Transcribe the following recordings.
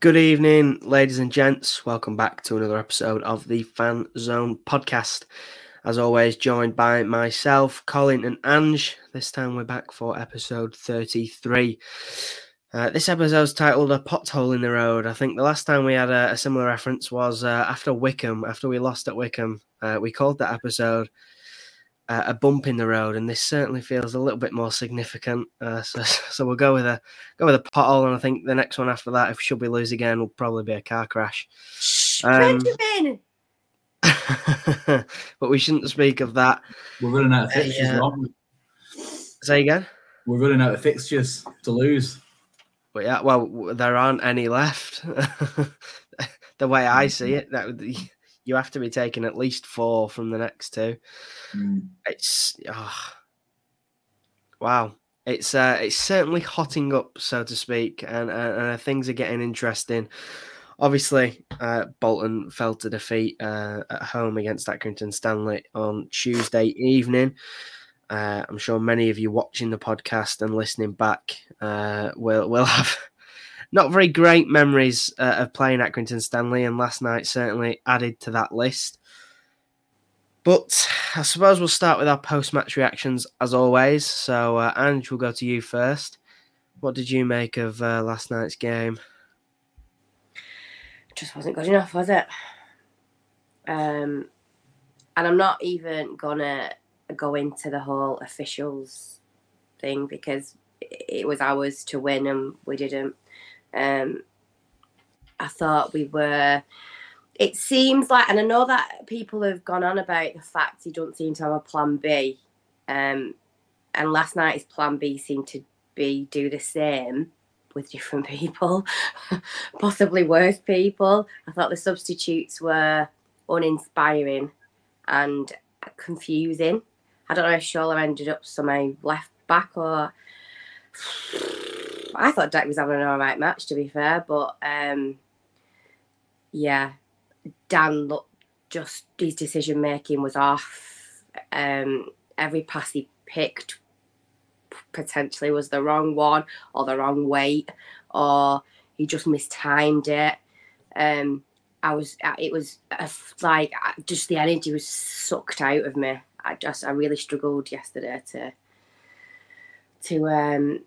Good evening, ladies and gents. Welcome back to another episode of the Fan Zone podcast. As always, joined by myself, Colin, and Ange. This time we're back for episode 33. Uh, this episode is titled A Pothole in the Road. I think the last time we had a, a similar reference was uh, after Wycombe, after we lost at Wycombe. Uh, we called that episode uh, a bump in the road, and this certainly feels a little bit more significant. Uh, so, so we'll go with a go with a pothole, and I think the next one after that, if we should we lose again, will probably be a car crash. Um, but we shouldn't speak of that. We're running out of fixtures. yeah. Say again. We're running out of fixtures to lose. But yeah, well, there aren't any left. the way I see it, that would, you have to be taking at least four from the next two. Mm. It's ah, wow. It's uh, it's certainly hotting up, so to speak, and, and, and things are getting interesting. Obviously, uh, Bolton fell to defeat uh, at home against Accrington Stanley on Tuesday evening. Uh, I'm sure many of you watching the podcast and listening back uh, will will have not very great memories uh, of playing at Accrington Stanley, and last night certainly added to that list. But I suppose we'll start with our post-match reactions as always. So, uh, Ange, we'll go to you first. What did you make of uh, last night's game? just wasn't good enough, was it? Um, and I'm not even gonna go into the whole officials thing because it was ours to win and we didn't. Um, I thought we were. It seems like, and I know that people have gone on about the fact he don't seem to have a plan B. Um, and last night his plan B seemed to be do the same with different people, possibly worse people. I thought the substitutes were uninspiring and confusing. I don't know if Shola ended up somehow left back or. I thought Deck was having an all right match, to be fair, but um, yeah, Dan looked just his decision making was off. Um, every pass he picked potentially was the wrong one or the wrong weight or he just mistimed it. Um, I was, it was like just the energy was sucked out of me. I just, I really struggled yesterday to, to um,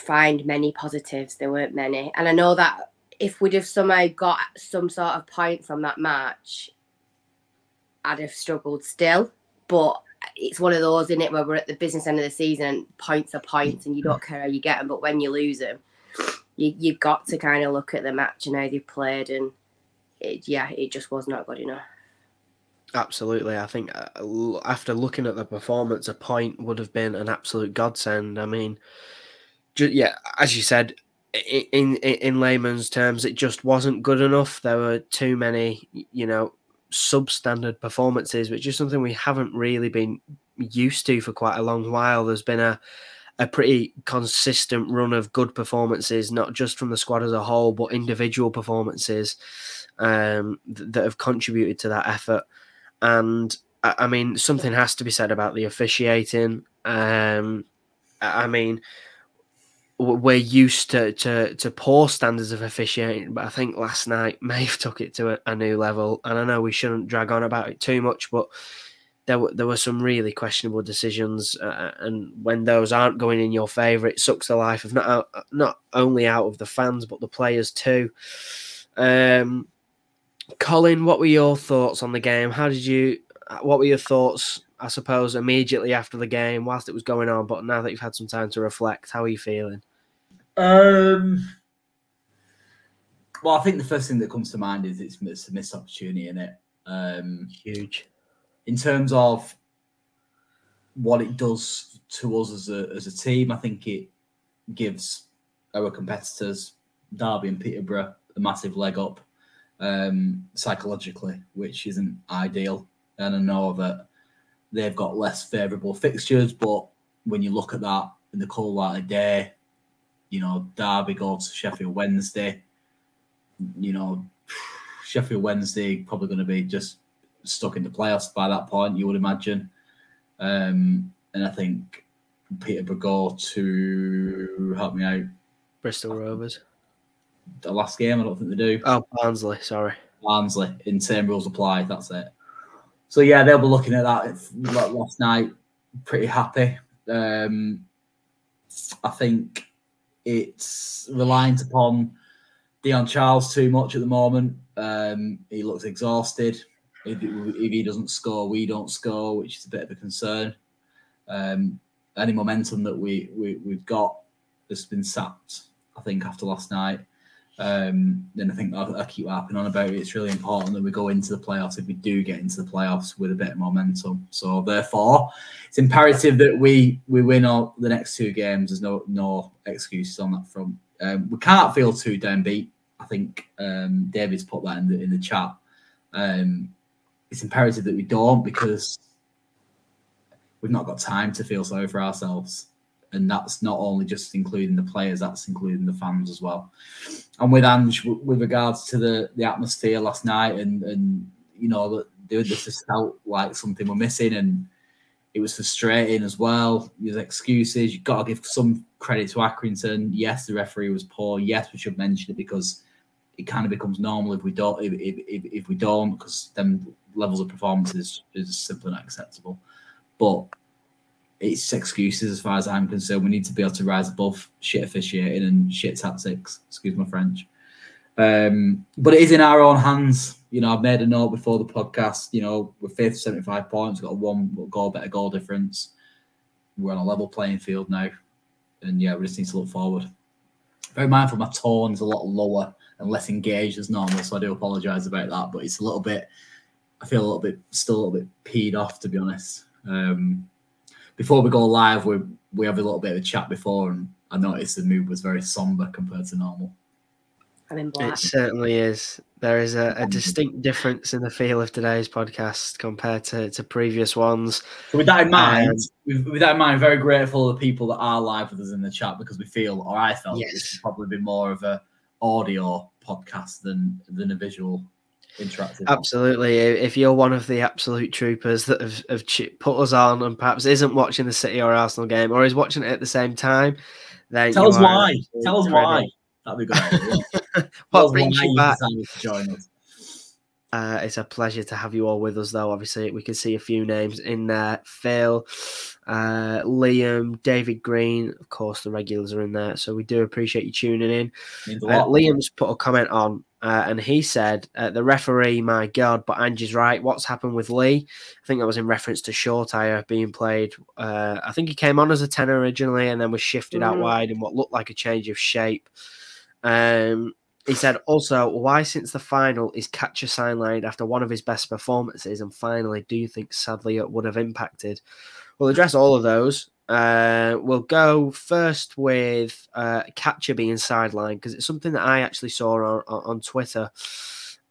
find many positives. There weren't many, and I know that if we'd have somehow got some sort of point from that match, I'd have struggled still. But it's one of those in it where we're at the business end of the season and points are points and you don't care how you get them but when you lose them you, you've got to kind of look at the match and how they've played and it, yeah it just was not good enough Absolutely. I think uh, after looking at the performance, a point would have been an absolute godsend. I mean, ju- yeah, as you said, in, in in layman's terms, it just wasn't good enough. There were too many, you know, substandard performances, which is something we haven't really been used to for quite a long while. There's been a a pretty consistent run of good performances, not just from the squad as a whole, but individual performances um, th- that have contributed to that effort. And I I mean, something has to be said about the officiating. Um, I I mean, we're used to, to to poor standards of officiating, but I think last night Maeve took it to a, a new level. And I know we shouldn't drag on about it too much, but there were there were some really questionable decisions, uh, and when those aren't going in your favour, it sucks the life of not out, not only out of the fans but the players too. Um, Colin, what were your thoughts on the game? How did you? What were your thoughts? I suppose immediately after the game, whilst it was going on, but now that you've had some time to reflect, how are you feeling? Um, well, I think the first thing that comes to mind is it's, it's a missed opportunity in it. Um, Huge. in terms of what it does to us as a as a team, I think it gives our competitors, Derby and Peterborough, a massive leg up um, psychologically, which isn't ideal. And I know that they've got less favourable fixtures, but when you look at that in the cold light of day, you know, Derby go to Sheffield Wednesday. You know, Sheffield Wednesday probably going to be just stuck in the playoffs by that point, you would imagine. Um, and I think Peterborough go to help me out. Bristol Rovers. the last game. I don't think they do. Oh, Barnsley, sorry. Barnsley in same rules apply. That's it. So yeah, they'll be looking at that last night. Pretty happy. Um, I think it's reliant upon Dion Charles too much at the moment. Um, he looks exhausted. If, if, he doesn't score, we don't score, which is a bit of a concern. Um, any momentum that we, we we've got has been sapped. I think after last night. Um, then I think I, I keep harping on about it. It's really important that we go into the playoffs if we do get into the playoffs with a bit of momentum. So therefore, it's imperative that we we win all the next two games. There's no no excuses on that front. Um, we can't feel too downbeat. I think um, David's put that in the in the chat. Um, it's imperative that we don't because we've not got time to feel sorry for ourselves and that's not only just including the players, that's including the fans as well. And with Ange, with regards to the the atmosphere last night, and and you know that this just felt like something we're missing, and it was frustrating as well. There's excuses. You've got to give some credit to Accrington. Yes, the referee was poor. Yes, we should mention it because it kind of becomes normal if we don't if, if, if we don't because then levels of performance is, is simply not acceptable. But it's excuses as far as I'm concerned. We need to be able to rise above shit officiating and shit tactics. Excuse my French. Um, but it is in our own hands. You know, I've made a note before the podcast. You know, we're fifth, 75 points, got a one goal, better goal difference. We're on a level playing field now. And yeah, we just need to look forward. Very mindful, my tone is a lot lower and less engaged as normal. So I do apologise about that. But it's a little bit, I feel a little bit, still a little bit peed off, to be honest. Um, before we go live, we we have a little bit of a chat before, and I noticed the mood was very somber compared to normal. I'm in black. It certainly is. There is a, a, distinct difference in the feel of today's podcast compared to, to previous ones. So with that in mind, um, with, with, that in mind, very grateful to the people that are live with us in the chat because we feel, or I felt, yes. this would probably be more of a audio podcast than than a visual interactive. Absolutely. If you're one of the absolute troopers that have, have put us on and perhaps isn't watching the City or Arsenal game or is watching it at the same time, then tell us why. Tell us why. That'd be good. what brings you back? To join us. Uh, it's a pleasure to have you all with us, though. Obviously, we can see a few names in there Phil, uh, Liam, David Green. Of course, the regulars are in there. So we do appreciate you tuning in. Uh, Liam's put a comment on uh, and he said, uh, the referee, my God, but Angie's right. What's happened with Lee? I think that was in reference to Shoretire being played. Uh, I think he came on as a tenor originally and then was shifted mm-hmm. out wide in what looked like a change of shape. Um, he said, also, why since the final is catcher sidelined after one of his best performances? And finally, do you think Sadlier it would have impacted? We'll address all of those. Uh, we'll go first with uh, catcher being sidelined because it's something that I actually saw on, on Twitter,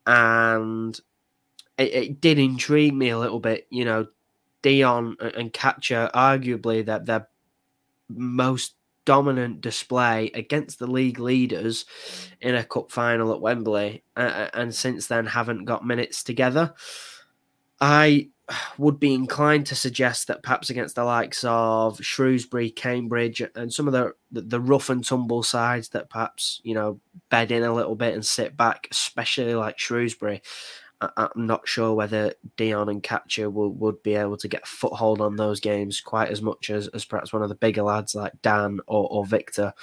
and it, it, did intrigue me a little bit. You know, Dion and catcher arguably that their most dominant display against the league leaders in a cup final at Wembley, uh, and since then haven't got minutes together. I would be inclined to suggest that perhaps against the likes of Shrewsbury, Cambridge, and some of the the rough and tumble sides that perhaps you know bed in a little bit and sit back, especially like Shrewsbury. I, am not sure whether Dion and Catcher will, would be able to get a foothold on those games quite as much as, as perhaps one of the bigger lads like Dan or, or Victor.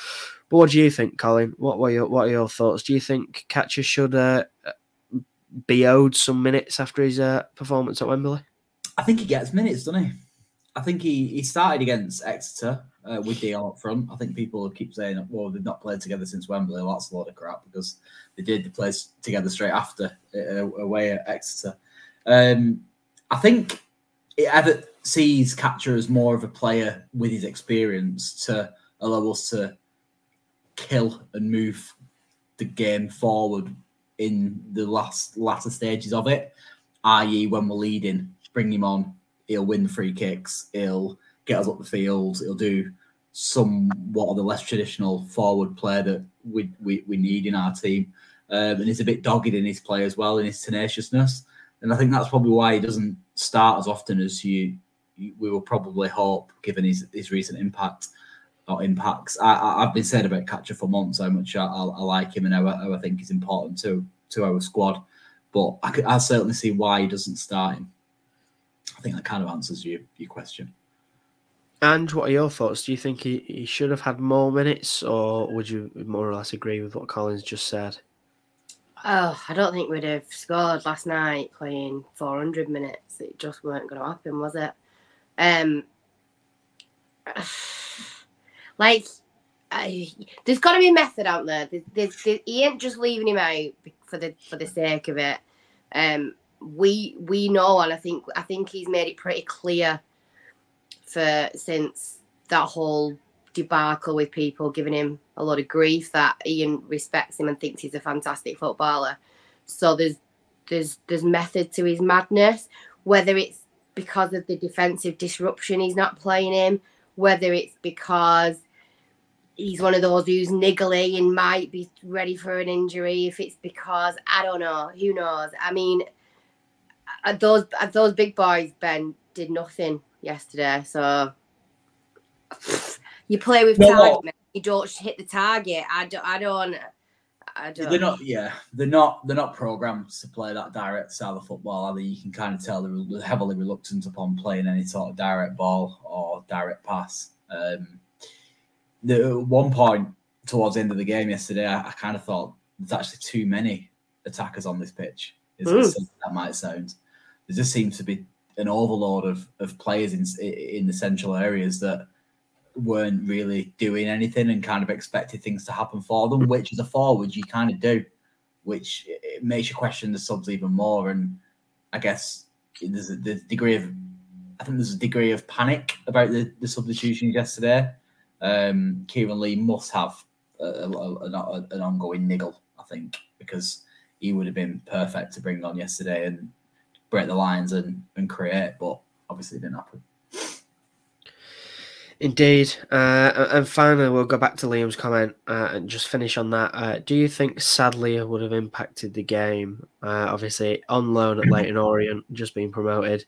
But what do you think, Colin? What were your what are your thoughts? Do you think Catcher should uh, be owed some minutes after his uh, performance at Wembley? I think he gets minutes, doesn't he? I think he, he started against Exeter uh, with Dion up front. I think people keep saying, well, they've not played together since Wembley. Well, that's a lot of crap because they did. They played together straight after uh, away at Exeter. Um, I think Evatt sees Catcher as more of a player with his experience to allow us to kill and move the game forward in the last latter stages of it, i.e., when we're leading bring him on. He'll win the free kicks. He'll get us up the field. He'll do somewhat of the less traditional forward play that we, we, we need in our team. Um, and he's a bit dogged in his play as well, in his tenaciousness. And I think that's probably why he doesn't start as often as you, you we will probably hope, given his, his recent impact. or impacts. I, have been saying about Catcher for months how much I, I, I like him and how, how, I think he's important to to our squad. But I, could, I certainly see why he doesn't start him. I think that kind of answers your, your question. And what are your thoughts? Do you think he, he should have had more minutes, or would you more or less agree with what Collins just said? Oh, I don't think we'd have scored last night playing 400 minutes. It just weren't going to happen, was it? Um, like, I, there's got to be a method out there. There's, there's, there, he ain't just leaving him out for the for the sake of it. Um, we we know, and I think I think he's made it pretty clear for since that whole debacle with people giving him a lot of grief that Ian respects him and thinks he's a fantastic footballer. So there's there's there's method to his madness, whether it's because of the defensive disruption he's not playing him, whether it's because he's one of those who's niggly and might be ready for an injury, if it's because I don't know, who knows. I mean those those big boys, Ben, did nothing yesterday, so you play with no, target, you don't hit the target. I don't. I don't. I don't. They're not. Yeah, they're not. They're not programmed to play that direct style of football. Either you can kind of tell they're heavily reluctant upon playing any sort of direct ball or direct pass. Um, the one point towards the end of the game yesterday, I, I kind of thought there's actually too many attackers on this pitch. As that might sound, there just seems to be an overload of, of players in in the central areas that weren't really doing anything and kind of expected things to happen for them, which as a forward you kind of do, which it makes you question the subs even more. And I guess there's a degree of, I think there's a degree of panic about the, the substitutions yesterday. Um, Kieran Lee must have a, a, a, an ongoing niggle, I think, because he would have been perfect to bring on yesterday and break the lines and, and create, but obviously it didn't happen. Indeed. Uh, and finally, we'll go back to Liam's comment uh, and just finish on that. Uh, do you think Sadlier would have impacted the game? Uh, obviously, on loan at Leyton Orient, just being promoted.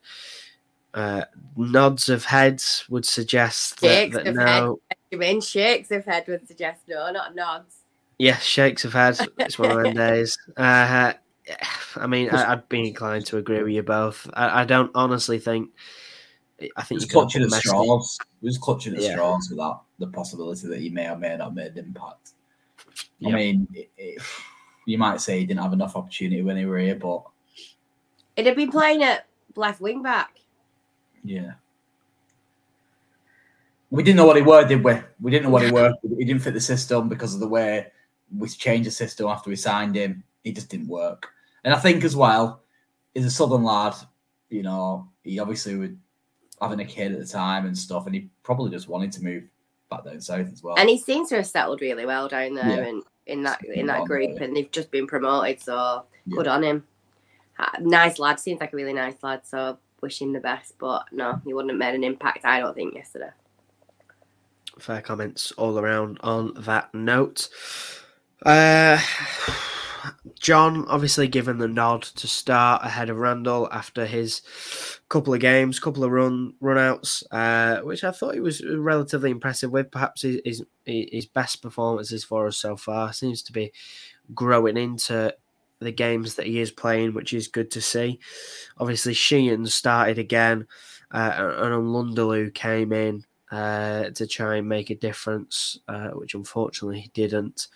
Uh, nods of heads would suggest that, shakes that of no. Head. You mean shakes of head would suggest no, not nods. Yes, shakes of head. It's one of them days. I mean, I, would be inclined to agree with you both. I, I don't honestly think I think he's clutching at straws. He was clutching at yeah. straws with that the possibility that he may or may not made an impact. I mean, it, it, you might say he didn't have enough opportunity when he were here, but it had been playing at left wing back. Yeah. We didn't know what he were, did we? We didn't know what he were. He didn't fit the system because of the way we changed the system after we signed him. He just didn't work. And I think as well, he's a southern lad. You know, he obviously would having a kid at the time and stuff, and he probably just wanted to move back down south as well. And he seems to have settled really well down there yeah. and in that in that group, and they've just been promoted. So yeah. good on him. Nice lad, seems like a really nice lad. So wish him the best. But no, he wouldn't have made an impact. I don't think yesterday. Fair comments all around on that note. Uh, John obviously given the nod to start ahead of Randell after his couple of games, couple of run runouts, uh, which I thought he was relatively impressive with. Perhaps his, his, best performances for us so far seems to be growing into the games that he is playing, which is good to see. Obviously, Sheehan started again, uh, and Nlundulu came in uh, to try and make a difference, uh, which unfortunately he didn't.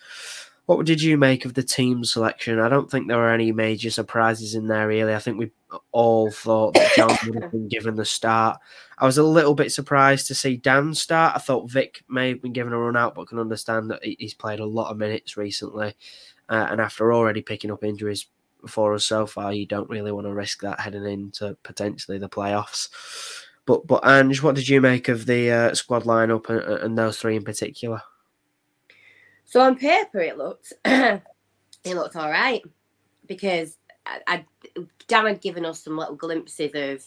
What did you make of the team selection? I don't think there were any major surprises in there, really. I think we all thought that John would have been given the start. I was a little bit surprised to see Dan start. I thought Vic may have been given a run out, but can understand that he's played a lot of minutes recently. Uh, and after already picking up injuries for us so far, you don't really want to risk that heading into potentially the playoffs. But but Ange, what did you make of the uh, squad lineup and, and those three in particular? So on paper, it looked it looked all right because I, I, Dan had given us some little glimpses of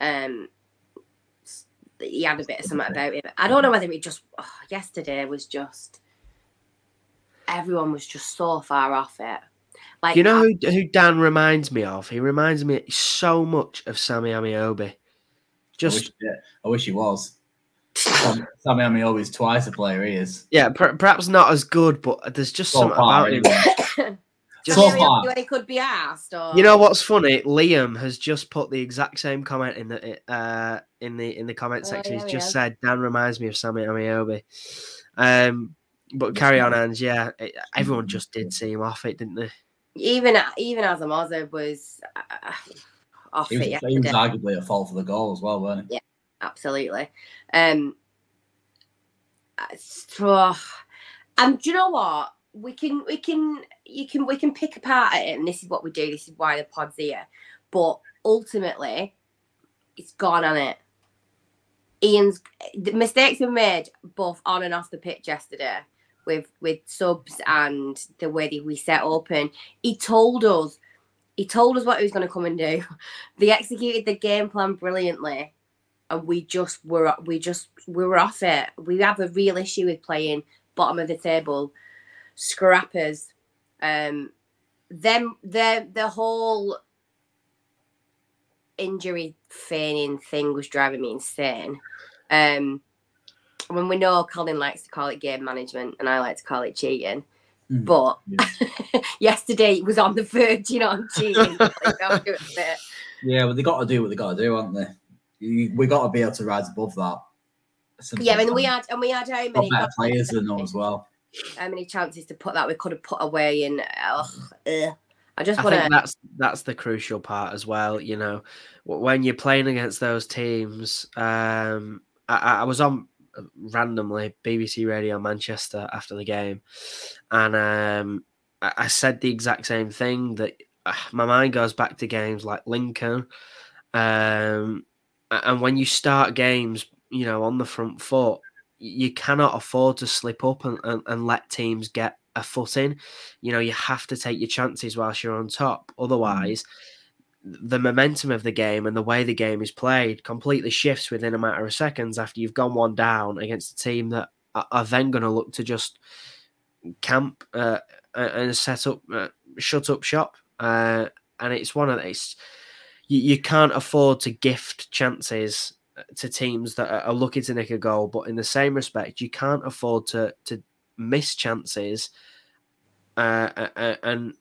um he had a bit of something about it. I don't know whether it just oh, yesterday was just everyone was just so far off it. Like you know who, who Dan reminds me of? He reminds me so much of Sammy Ameobi. Just I wish, yeah, I wish he was. Sam- Sammy Ameobi is twice a player he is. Yeah, per- perhaps not as good, but there's just So something far, about him. anyway. Just, So Maybe far. when he could be asked, or you know what's funny? Liam has just put the exact same comment in the uh, in the in the comment Oh, section. yeah, He's he just said Dan reminds me of Sammy Ameobi. Um, but carry on, Ange. Yeah, it- everyone just did see him off it, didn't they? even even as a Mozza was uh, off He was, it he was arguably at fault for the goal as well, weren't he? Yeah, absolutely. Um, so, and do you know what? We can, we can, you can, we can pick apart at it, and this is what we do. This is why the pod's here. But ultimately, it's gone on it. Ian's the mistakes were made both on and off the pitch yesterday with with subs and the way that we set up. And he told us, he told us what he was going to come and do. They executed the game plan brilliantly and we just were we just we were off it. We have a real issue with playing bottom of the table, scrappers. Um, them the the whole injury feigning thing was driving me insane. Um, when we know Colin likes to call it game management and I like to call it cheating, Mhm. but Yeah. yesterday it was on the verge, you know, on cheating. Like, I'll do it a bit. Yeah, well, they got to do what they got to do, aren't they? You- We got to be able to rise above that. Simple Yeah, and we had and we had how many better players than them as well. how many chances to put that we could have put away and ugh, ugh. I just want to that's that's the crucial part as well. You know, when you're playing against those teams, um, I, I I was on uh, randomly BBC Radio Manchester after the game, and um, I, I said the exact same thing that uh, my mind goes back to games like Lincoln, um, a- and when you start games, you know, on the front foot, you cannot afford to slip up and, and, and let teams get a foot in. You know, you have to take your chances whilst you're on top. Otherwise, the momentum of the game and the way the game is played completely shifts within a matter of seconds after you've gone one down against a team that are, are then going to look to just camp uh, and set up, uh, shut up shop. Uh, and it's one of these. You, you can't afford to gift chances to teams that are, looking to nick a goal, but in the same respect, you can't afford to to miss chances uh, uh, uh, and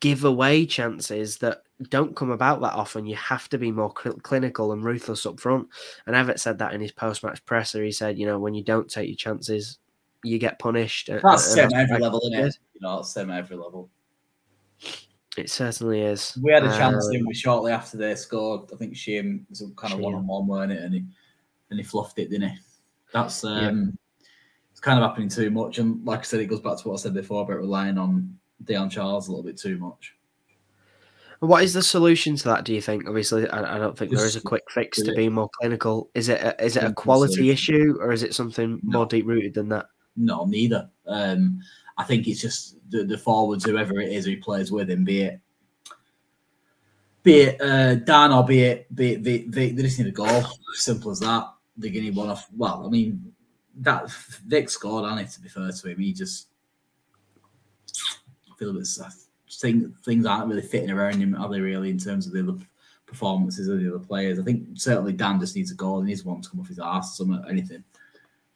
give away chances that don't come about that often. You have to be more cl- clinical and ruthless up front. And Evatt said that in his post match presser. He said, you know, when you don't take your chances, you get punished. That's the and same at every level, isn't it. You know, same at every level. It certainly is. We had a chance, Um, didn't we, shortly after they scored? I think Shim was a kind of one on one, weren't it? And he and he fluffed it, didn't he? That's Yeah. um it's kind of happening too much. And like I said, it goes back to what I said before about relying on Dion Charles a little bit too much. What is the solution to that? Do you think? Obviously, I, I don't think there is a quick fix to be more clinical. Is it? A, is it a quality issue, or is it something No. more deep rooted than that? No, neither. Um I think it's just the, the forwards, whoever it is who plays with him, be it be it uh, Dan or be it be it Vic, Vic, they just need a goal. Simple as that. They're getting one off. Well, I mean, that Vic scored on it. To be fair to him, he just I feel that I think things aren't really fitting around him, are they? Really, in terms of the other performances of the other players, I think certainly Dan just needs a goal. He needs one to come off his arse, some anything.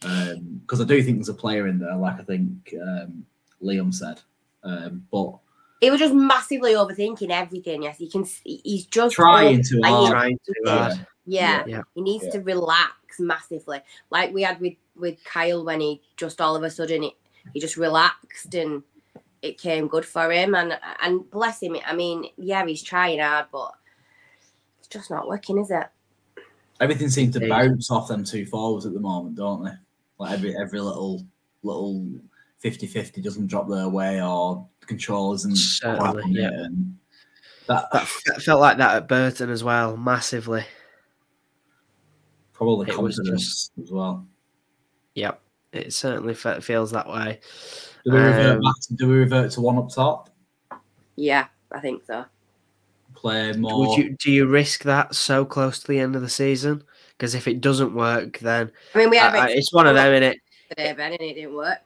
Because I do think there's a player in there, like I think um, Liam said. Um, but He was just massively overthinking everything. Yes, he can. He's just trying too overplaying. hard. Trying too Yeah. hard. Yeah, Yeah. he needs Yeah. to relax massively, like we had with with Kyle when he just all of a sudden it, he just relaxed and it came good for him. And and bless him. I mean, yeah, he's trying hard, but it's just not working, is it? Everything seems to bounce off them two forwards at the moment, don't they? Like every every little little 50-50 doesn't drop their way or the control isn't Certainly, quite yeah. and that, That f- felt like that at Burton as well, massively. probably it was confidence as well. Yep, it certainly fe- feels that way. Do we revert Um, back to, do we revert to one up top? Yeah, I think so. Play more Would you do you risk that so close to the end of the season? Because if it doesn't work, then I mean, we had I- I- it's one of them, innit? today, Ben, and it didn't work.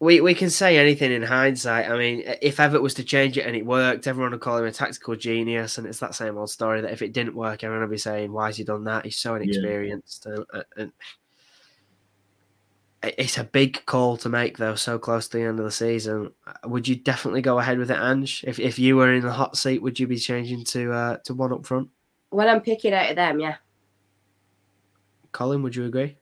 We we can say anything in hindsight. I mean, if Evatt was to change it and it worked, everyone would call him a tactical genius, and it's that same old story that if it didn't work, everyone would be saying, "Why has he done that? He's so inexperienced." And, and It's a big call to make, though, so close to the end of the season. Would you definitely go ahead with it, Ange? If if you were in the hot seat, would you be changing to uh, to one up front? When I'm picking out of them, yeah. Colin, would you agree?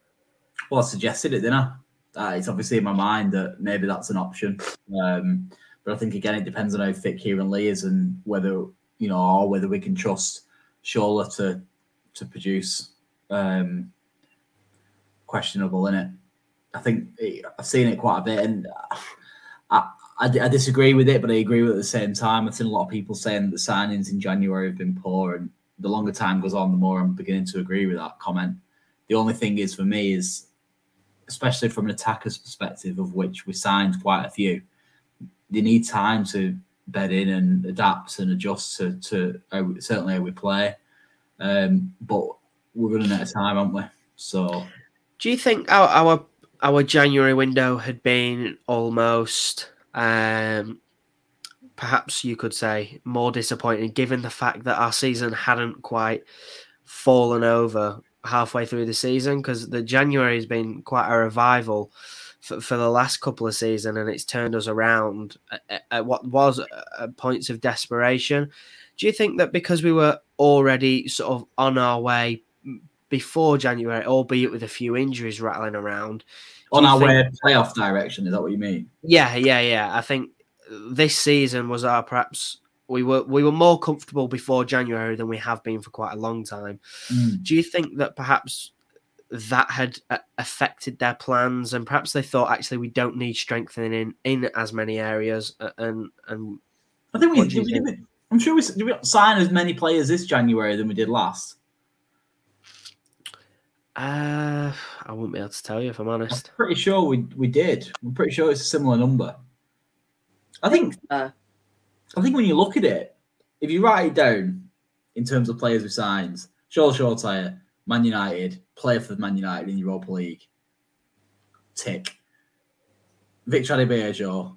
Well, I suggested it, didn't I? Uh, it's obviously in my mind that maybe that's an option. Um, but I think again, it depends on how fit Kieran Lee is and whether you know, or whether we can trust Shola to to produce. Um, questionable in it. I think it, I've seen it quite a bit, and I, I, I, disagree with it, but I agree with it at the same time. I've seen a lot of people saying that the signings in January have been poor, and the longer time goes on, the more I'm beginning to agree with that comment. The only thing is for me is, especially from an attacker's perspective, of which we signed quite a few, they need time to bed in and adapt and adjust to, to certainly how we play. Um, but we're running out of time, aren't we? So, do you think our our, our January window had been almost, um, perhaps you could say, more disappointing, given the fact that our season hadn't quite fallen over halfway through the season? Because the January has been quite a revival for, for the last couple of seasons, and it's turned us around at, at what was at points of desperation. Do you think that because we were already sort of on our way before January, albeit with a few injuries rattling around, on our think, way playoff direction, is that what you mean? Yeah, yeah, yeah. I think this season was our perhaps we were we were more comfortable before January than we have been for quite a long time. Mm. Do you think that perhaps that had uh, affected their plans, and perhaps they thought actually we don't need strengthening in in as many areas. Uh, and and I think we, we think? I'm sure we did we sign as many players this January than we did last. Uh, I won't be able to tell you if I'm honest. I'm pretty sure we we did. I'm pretty sure it's a similar number. I think. Uh, I think when you look at it, if you write it down in terms of players we signed, Shaw Shoretire, Man United, player for Man United in Europa League. Tick. Victor Adebayo,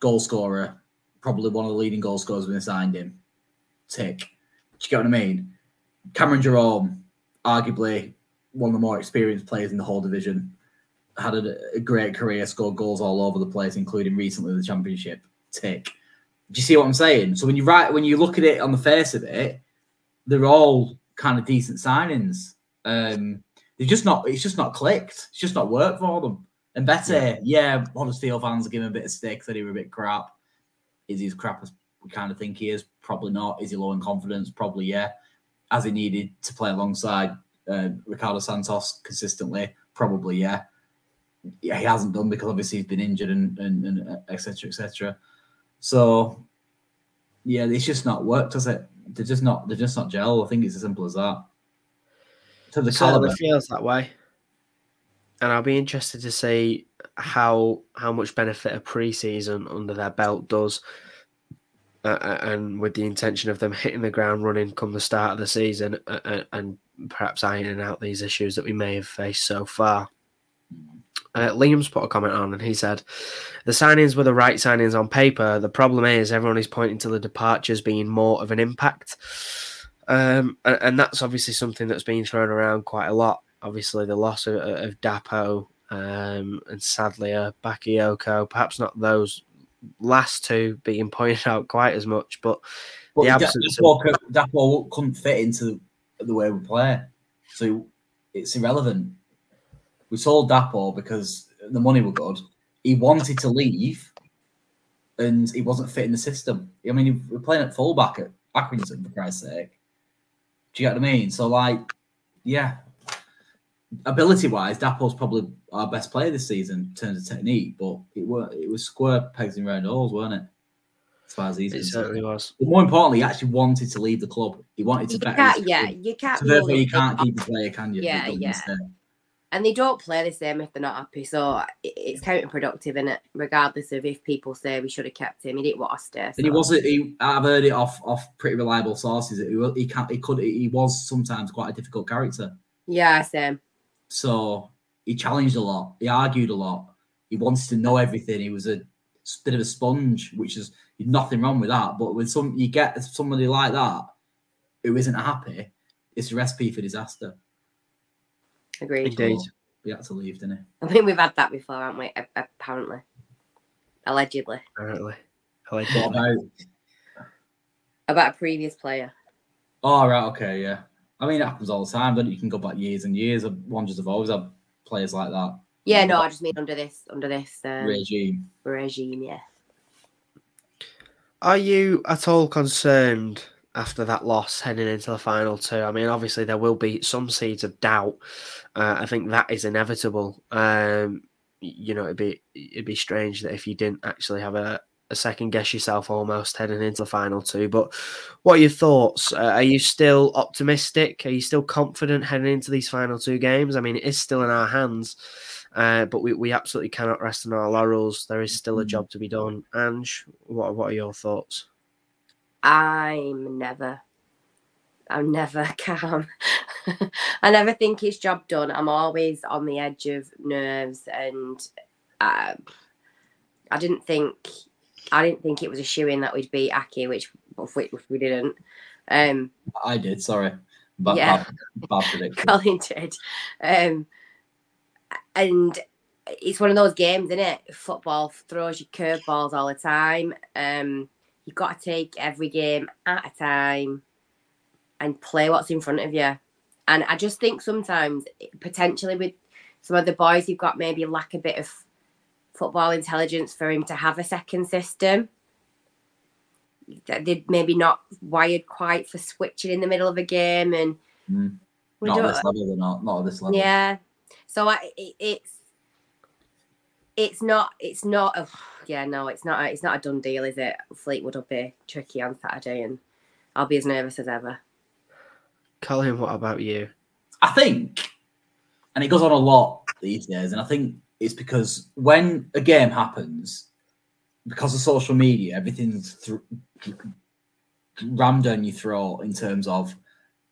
goal scorer, probably one of the leading goal scorers when they signed him. Tick. Do you get what I mean? Cameron Jerome, arguably one of the more experienced players in the whole division, had a, a great career, scored goals all over the place, including recently the championship. Tick. Do you see what I'm saying? So when you write, when you look at it on the face of it, they're all kind of decent signings. Um, they're just not. It's just not clicked. It's just not worked for them. And better, yeah, yeah Huddersfield fans are giving a bit of stick that he were a bit crap. Is he as crap as we kind of think he is? Probably not. Is he low in confidence? Probably yeah. As he needed to play alongside uh, Ricardo Santos consistently? Probably yeah. Yeah, he hasn't done because obviously he's been injured and and, and etc. etc. So yeah, it's just not worked, does it? They're just not. They're just not gel. I think it's as simple as that. To the caliber feels that way, and I'll be interested to see how how much benefit a preseason under their belt does, uh, uh, and with the intention of them hitting the ground running come the start of the season, uh, uh and perhaps ironing out these issues that we may have faced so far. Uh, Liam's put a comment on and he said, The signings were the right signings on paper. The problem is everyone is pointing to the departures being more of an impact. Um, and, and, that's obviously something that's been thrown around quite a lot. Obviously, the loss of, of Dapo um, and Sadlier uh, Bakayoko, perhaps not those last two being pointed out quite as much, but, but the absence Dapo, of... Dapo couldn't fit into the way we play. So it's irrelevant we sold Dapo because the money were good. He wanted to leave, and he wasn't fitting the system. I mean, we're playing at fullback at Accrington for Christ's sake. Do you get what I mean? So, like, yeah, ability wise, Dapo's probably our best player this season in terms of technique, but it were it was square pegs in round holes, weren't it? As far as he's it certainly was. But more importantly, he actually wanted to leave the club. He wanted to. You yeah, you can't. So therefore, you can't keep the player, can you? Yeah, yeah and they don't play the same if they're not happy. So it's counterproductive in it, regardless of if people say we should have kept him. He didn't want to stay. So. And he wasn't. He, I've heard it off off pretty reliable sources. He, he can't. He could. He was sometimes quite a difficult character. Yeah, same. So he challenged a lot. He argued a lot. He wanted to know everything. He was a bit of a sponge, which is nothing wrong with that. But when some you get somebody like that who isn't happy, it's a recipe for disaster. Agreed. Indeed. We had to leave, didn't he? I think we've had that before, haven't we? Apparently, allegedly. Apparently, What about? About a previous player. Oh right, okay, yeah. I mean, it happens all the time. Don't you? you can go back years and years. Wanderers have always had players like that Yeah, no, I just mean under this under this um, regime. regime. Yeah. Are you at all concerned after that loss heading into the final two? I mean, obviously there will be some seeds of doubt. Uh, I think that is inevitable. Um, you know, it'd be it'd be strange that if you didn't actually have a, a second guess yourself almost heading into the final two. But what are your thoughts? Uh, are you still optimistic? Are you still confident heading into these final two games? I mean, it is still in our hands. Uh, but we, we absolutely cannot rest on our laurels. There is still a Mm. job to be done. Ange, what what are your thoughts? I'm never, I'm never calm. I never think it's job done. I'm always on the edge of nerves, and uh, I didn't think, I didn't think it was a shoe in that we'd beat Accy, which we, we didn't. Um, I did. Sorry, bad, Yeah. bad, bad. Colin did, um, and it's one of those games, isn't it? Football throws you curveballs all the time. Um, you've got to take every game at a time and play what's in front of you. And I just think sometimes, potentially with some of the boys, you've got maybe lack a bit of football intelligence for him to have a second system. That They're maybe not wired quite for switching in the middle of a game, and Mm. Not at this level. They're not. Not at this level. Yeah. So I, it, it's it's not it's not a yeah no it's not a, it's not a done deal is it? Fleetwood will be tricky on Saturday and I'll be as nervous as ever. Colin, what about you? I think, and it goes on a lot these days, and I think it's because when a game happens, because of social media, everything's th- rammed down your throat in terms of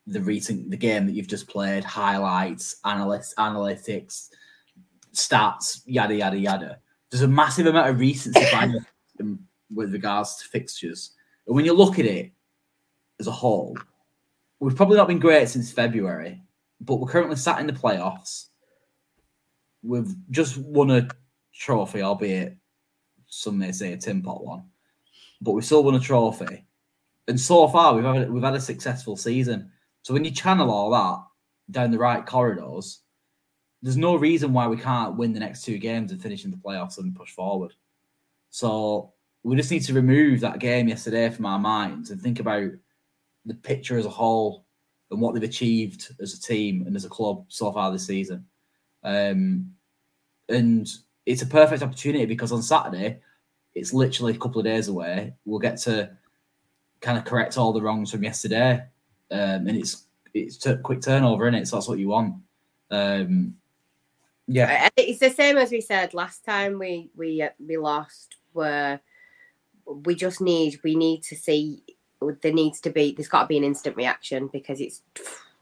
the recent the game that you've just played, highlights, analysts, analytics, stats, yada yada yada. There's a massive amount of recency bias with regards to fixtures, and when you look at it as a whole, we've probably not been great since February, but we're currently sat in the playoffs. We've just won a trophy, albeit some may say a tin pot one, but we still won a trophy. And so far, we've had, we've had a successful season. So when you channel all that down the right corridors, there's no reason why we can't win the next two games and finish in the playoffs and push forward. So we just need to remove that game yesterday from our minds and think about the picture as a whole and what they've achieved as a team and as a club so far this season. Um, and it's a perfect opportunity because on Saturday, it's literally a couple of days away. We'll get to kind of correct all the wrongs from yesterday, um, and it's it's a quick turnover, in it? So that's what you want. Um, yeah, It's the same as we said last time we we uh, we lost where we just need we need to see there needs to be there's got to be an instant reaction because it's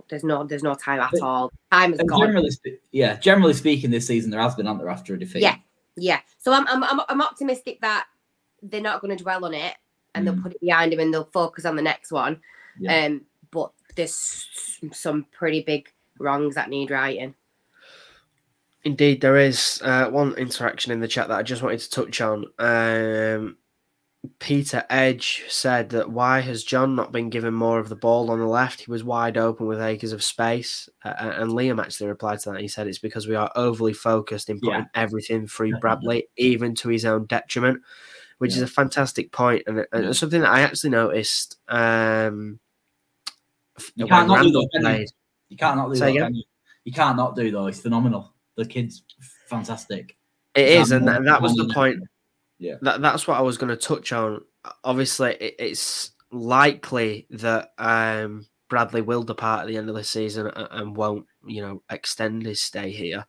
there's no there's no time at all. Time is and gone. generally, yeah, generally speaking, this season there has been under after a defeat. Yeah. Yeah. So I'm I'm I'm, I'm optimistic that they're not going to dwell on it and they'll Mm. put it behind them and they'll focus on the next one. Yeah. Um, but there's some pretty big wrongs that need righting. Indeed, there is uh, one interaction in the chat that I just wanted to touch on. Um, Peter Edge said that why has John not been given more of the ball on the left? He was wide open with acres of space. Uh, and Liam actually replied to that. He said it's because we are overly focused in putting Yeah. everything through Bradley, even to his own detriment, which is a fantastic point and, and Yeah. something that I actually noticed. Um, You can't not do that, you? can't not do that. You? you can't not do though. It's phenomenal. The kid's fantastic. It Is is, and that, that was the point. Yeah. That, that's what I was going to touch on. Obviously, it, it's likely that um, Bradley will depart at the end of the season and, and won't, you know, extend his stay here.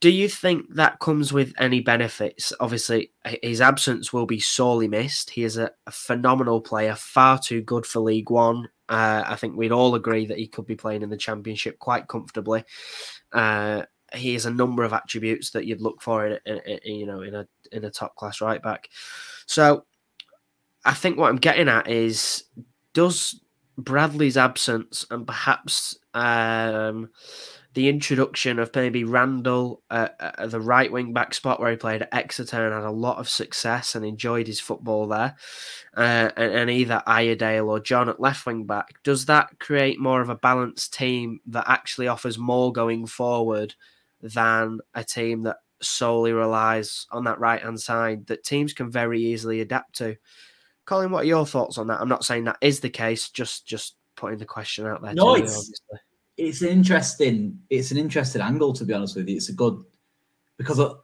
Do you think that comes with any benefits? Obviously, his absence will be sorely missed. He is a, a phenomenal player, far too good for League One. Uh, I think we'd all agree that he could be playing in the Championship quite comfortably. Uh, he has a number of attributes that you'd look for in, in, in you know in a in a top class right back. So I think what I'm getting at is does Bradley's absence and perhaps um, the introduction of maybe Randell at the right wing back spot where he played at Exeter and had a lot of success and enjoyed his football there, uh, and, and, either Iredale or John at left wing back, does that create more of a balanced team that actually offers more going forward than a team that solely relies on that right hand side that teams can very easily adapt to? Colin, what are your thoughts on that? I'm not saying that is the case, just just putting the question out there. No, it's, you, it's an interesting it's an interesting angle to be honest with you. It's a good because a,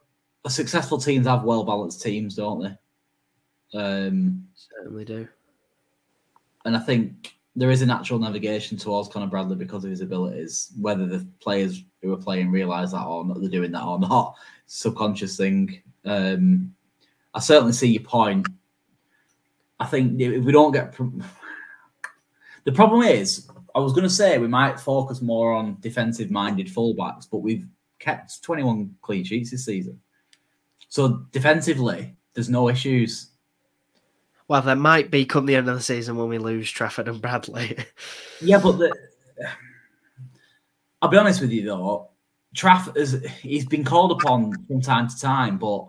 a successful teams have well balanced teams, don't they? Um, Certainly do. And I think there is a natural navigation towards Conor Bradley because of his abilities. Whether the players who are playing realise that or not, they're doing that or not, subconscious thing. Um, I certainly see your point. I think if we don't get the problem is I was going to say we might focus more on defensive minded fullbacks, but we've kept 21 clean sheets this season. So defensively, there's no issues. Well, there might be come the end of the season when we lose Trafford and Bradley. yeah, but the, I'll be honest with you though, Trafford is he's been called upon from time to time, but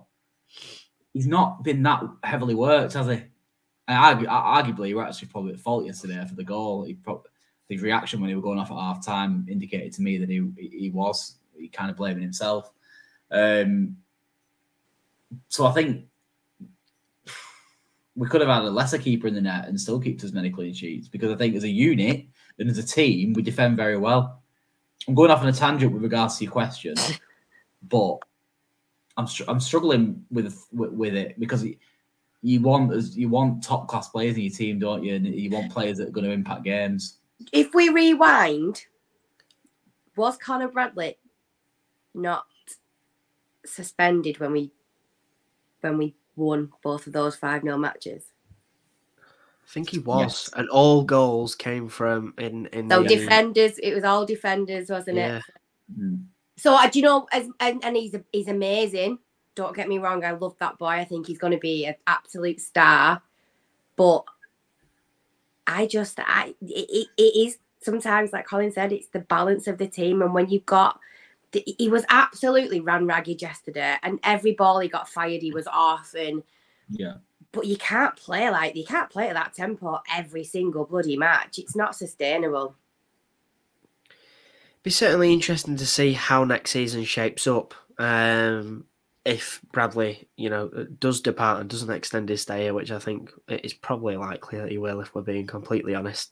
he's not been that heavily worked, has he? And arguably, he was actually probably at fault yesterday for the goal. He probably his reaction when he was going off at half time indicated to me that he he was he kind of blaming himself. Um, so I think we could have had a lesser keeper in the net and still kept as many clean sheets because I think as a unit and as a team we defend very well. I'm going off on a tangent with regards to your question, but I'm str- I'm struggling with, with, with it because you want as you want top class players in your team, don't you? And you want players that are going to impact games if we rewind, was Conor Bradley not suspended when we when we won both of those five 0 matches? I think he was, yes. and all goals came from in in. So the, defenders, it was all defenders, wasn't yeah. it? Mm. So uh, do you know? As, and, and he's he's amazing. Don't get me wrong, I love that boy. I think he's going to be an absolute star. But I just, I it, it is sometimes, like Colin said, it's the balance of the team. And when you've got, the, he was absolutely ran ragged yesterday, and every ball he got fired, he was off. And yeah, but you can't play like you can't play at that tempo every single bloody match. It's not sustainable. Be certainly interesting to see how next season shapes up. Um, if Bradley, you know, does depart and doesn't extend his stay here, which I think is probably likely that he will, if we're being completely honest.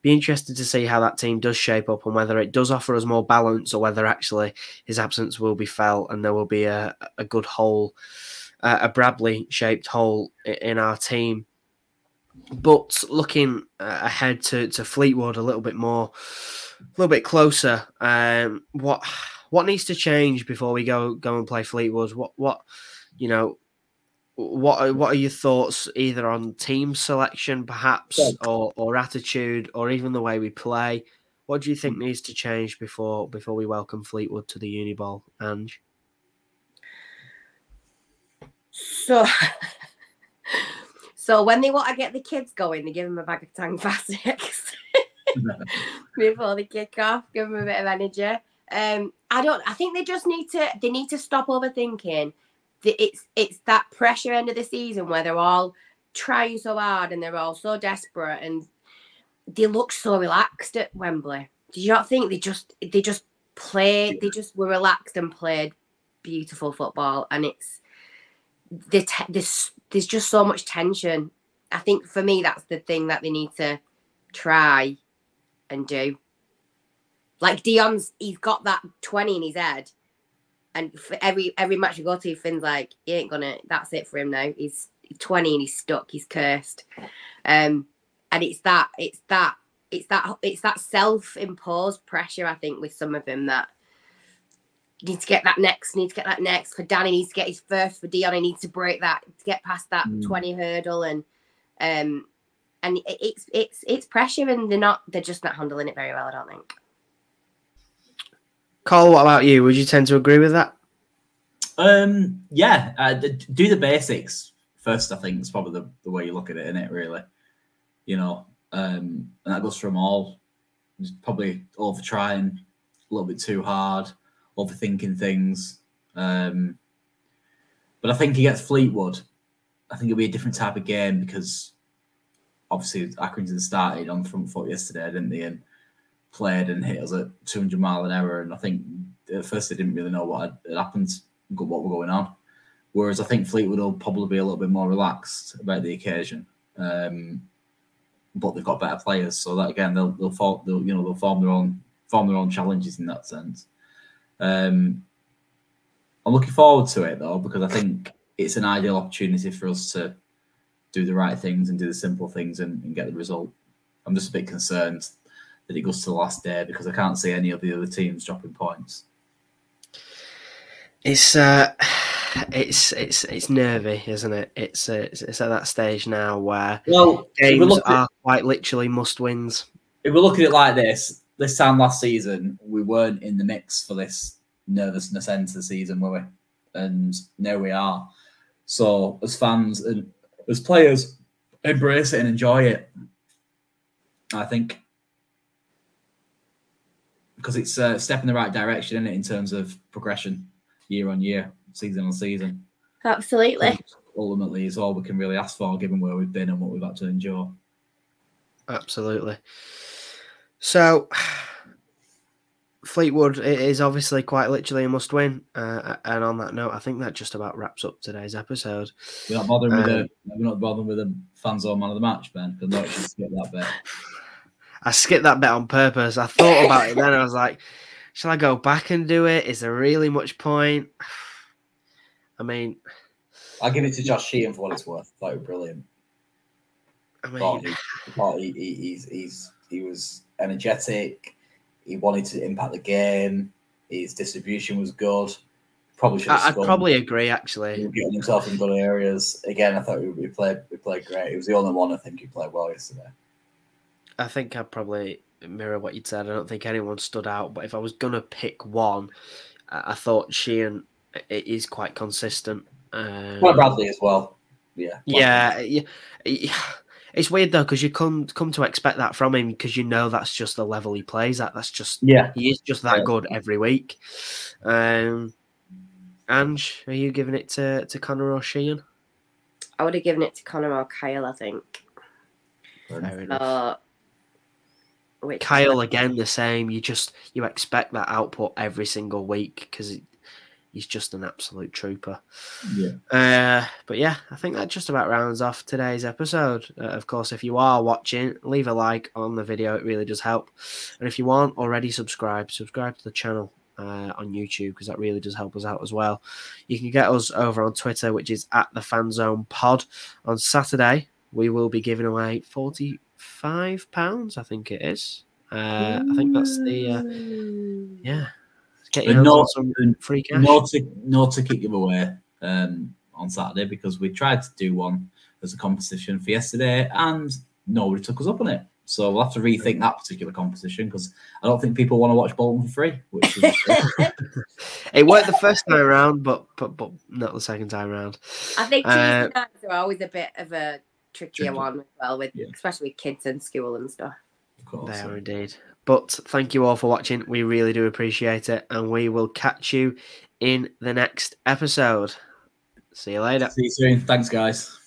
Be interested to see how that team does shape up and whether it does offer us more balance or whether actually his absence will be felt and there will be a, a good hole, uh, a Bradley shaped hole in our team. But looking uh, ahead to, to Fleetwood a little bit more, a little bit closer, um, what what needs to change before we go go and play Fleetwood? What what you know? What are, what are your thoughts either on team selection, perhaps, or or attitude, or even the way we play? What do you think mm. needs to change before before we welcome Fleetwood to the Uniball, Ange? So, so when they want to get the kids going, they give them a bag of Tang Classics before they kick off. Give them a bit of energy. Um, I don't. I think they just need to. They need to stop overthinking. It's it's that pressure end of the season where they're all trying so hard and they're all so desperate and they look so relaxed at Wembley. Do you not think they just they just played? They just were relaxed and played beautiful football, and it's the te- this there's just so much tension. I think for me that's the thing that they need to try and do. Like Dion's, he's got that twenty in his head, and for every every match we go to, Finn's like, he ain't gonna. That's it for him now. He's twenty and he's stuck. He's cursed. Um, and it's that, it's that, it's that, it's that self-imposed pressure. I think with some of them that need to get that next, need to get that next. For Danny needs to get his first. For Dion, he needs to break that to get past that mm. twenty hurdle and um and it's it's it's pressure and they're not they're just not handling it very well. I don't think. Cole, what about you? Would you tend to agree with that? Um, yeah, uh, do the basics first. I think is probably the, the way you look at it, isn't it? Really, you know, um, and that goes from all. Probably over trying a little bit too hard, overthinking things. Um, but I think he gets Fleetwood, I think it'll be a different type of game because obviously Accrington started on front foot yesterday, didn't they? And played and hit us at 200 mile an hour. And I think at first they didn't really know what had happened, what were going on. Whereas I think Fleetwood will probably be a little bit more relaxed about the occasion. Um, but they've got better players, so that again they'll they'll, form, they'll you know they'll form their own form their own challenges in that sense. Um, I'm looking forward to it though because I think it's an ideal opportunity for us to do the right things and do the simple things and, and get the result. I'm just a bit concerned that it goes to the last day because I can't see any of the other teams dropping points. It's uh, it's it's it's nervy, isn't it? It's uh, it's, it's at that stage now where well games are quite literally must wins. If we look at it like this, this time last season we weren't in the mix for this nervousness end to the season, were we? And now we are. So as fans and as players, embrace it and enjoy it. I think because it's a step in the right direction, isn't it, in terms of progression year on year, season on season. Absolutely. Ultimately, is all we can really ask for, given where we've been and what we've had to endure. Absolutely. So, Fleetwood is obviously quite literally a must win. Uh, and on that note, I think that just about wraps up today's episode. We're not bothering um, with the we're not bothering with the fans or man of the match, Ben, because no, should skip that bit. I skipped that bit on purpose. I thought about it then. I was like, shall I go back and do it? Is there really much point? I mean, I'll give it to Josh Sheehan for what it's worth. Was brilliant. I mean, he, he, he's, he's, he was energetic. He wanted to impact the game. His distribution was good. Probably should. I'd probably agree. Actually, he was getting himself in good areas. Again, I thought we, we played we played great. He was the only one I think who played well yesterday. I think I'd probably mirror what you'd said. I don't think anyone stood out, but if I was gonna pick one, I thought Sheehan is quite consistent. Um, well, Bradley as well. Yeah. Yeah, yeah. It's weird though because you come come to expect that from him because you know that's just the level he plays at. That's just yeah, he is just that yeah. good every week. Um, Ange, are you giving it to to Conor or Sheehan? I would have given it to Conor or Kyle. I think. Fair enough. Which Kyle again the same. You just you expect that output every single week because he's just an absolute trooper. Yeah. Uh, but yeah, I think that just about rounds off today's episode. Uh, of course, if you are watching, leave a like on the video. It really does help. And if you aren't already subscribed, subscribe to the channel. Uh, on YouTube because that really does help us out as well. You can get us over on Twitter, which is at the Fanzone Pod. On Saturday, we will be giving away forty five pounds. I think it is. Uh, I think that's the uh, yeah. Get your no, some free cash. No, to, no ticket giveaway um, on Saturday because we tried to do one as a competition for yesterday and nobody took us up on it. So we'll have to rethink that particular competition because I don't think people want to watch Bolton for free. Which is it worked the first time around, but but but not the second time around. I think uh, nights are always a bit of a trickier tricky. one as well, with yeah. especially with kids in school and stuff. Of course, they are indeed. But thank you all for watching. We really do appreciate it, and we will catch you in the next episode. See you later. See you soon. Thanks, guys.